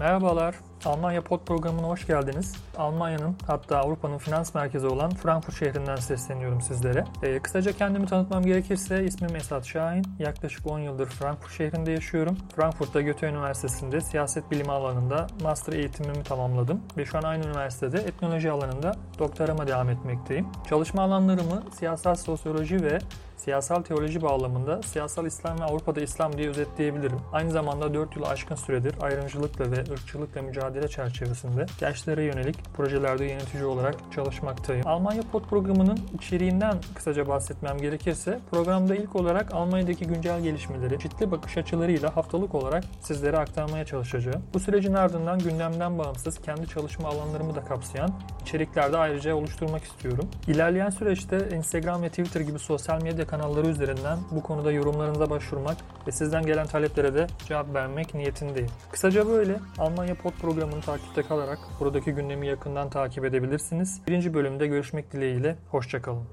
Merhabalar, Almanya Pod programına hoş geldiniz. Almanya'nın hatta Avrupa'nın finans merkezi olan Frankfurt şehrinden sesleniyorum sizlere. Ee, kısaca kendimi tanıtmam gerekirse ismim Esat Şahin. Yaklaşık 10 yıldır Frankfurt şehrinde yaşıyorum. Frankfurt'ta Goethe Üniversitesi'nde siyaset bilimi alanında master eğitimimi tamamladım. Ve şu an aynı üniversitede etnoloji alanında doktorama devam etmekteyim. Çalışma alanlarımı siyasal sosyoloji ve siyasal teoloji bağlamında siyasal İslam ve Avrupa'da İslam diye özetleyebilirim. Aynı zamanda 4 yılı aşkın süredir ayrımcılıkla ve ırkçılıkla mücadele çerçevesinde gençlere yönelik projelerde yönetici olarak çalışmaktayım. Almanya Pod programının içeriğinden kısaca bahsetmem gerekirse programda ilk olarak Almanya'daki güncel gelişmeleri çeşitli bakış açılarıyla haftalık olarak sizlere aktarmaya çalışacağım. Bu sürecin ardından gündemden bağımsız kendi çalışma alanlarımı da kapsayan içeriklerde ayrıca oluşturmak istiyorum. İlerleyen süreçte Instagram ve Twitter gibi sosyal medya kanalları üzerinden bu konuda yorumlarınıza başvurmak ve sizden gelen taleplere de cevap vermek niyetindeyim. Kısaca böyle Almanya Pod programını takipte kalarak buradaki gündemi yakından takip edebilirsiniz. Birinci bölümde görüşmek dileğiyle, hoşçakalın.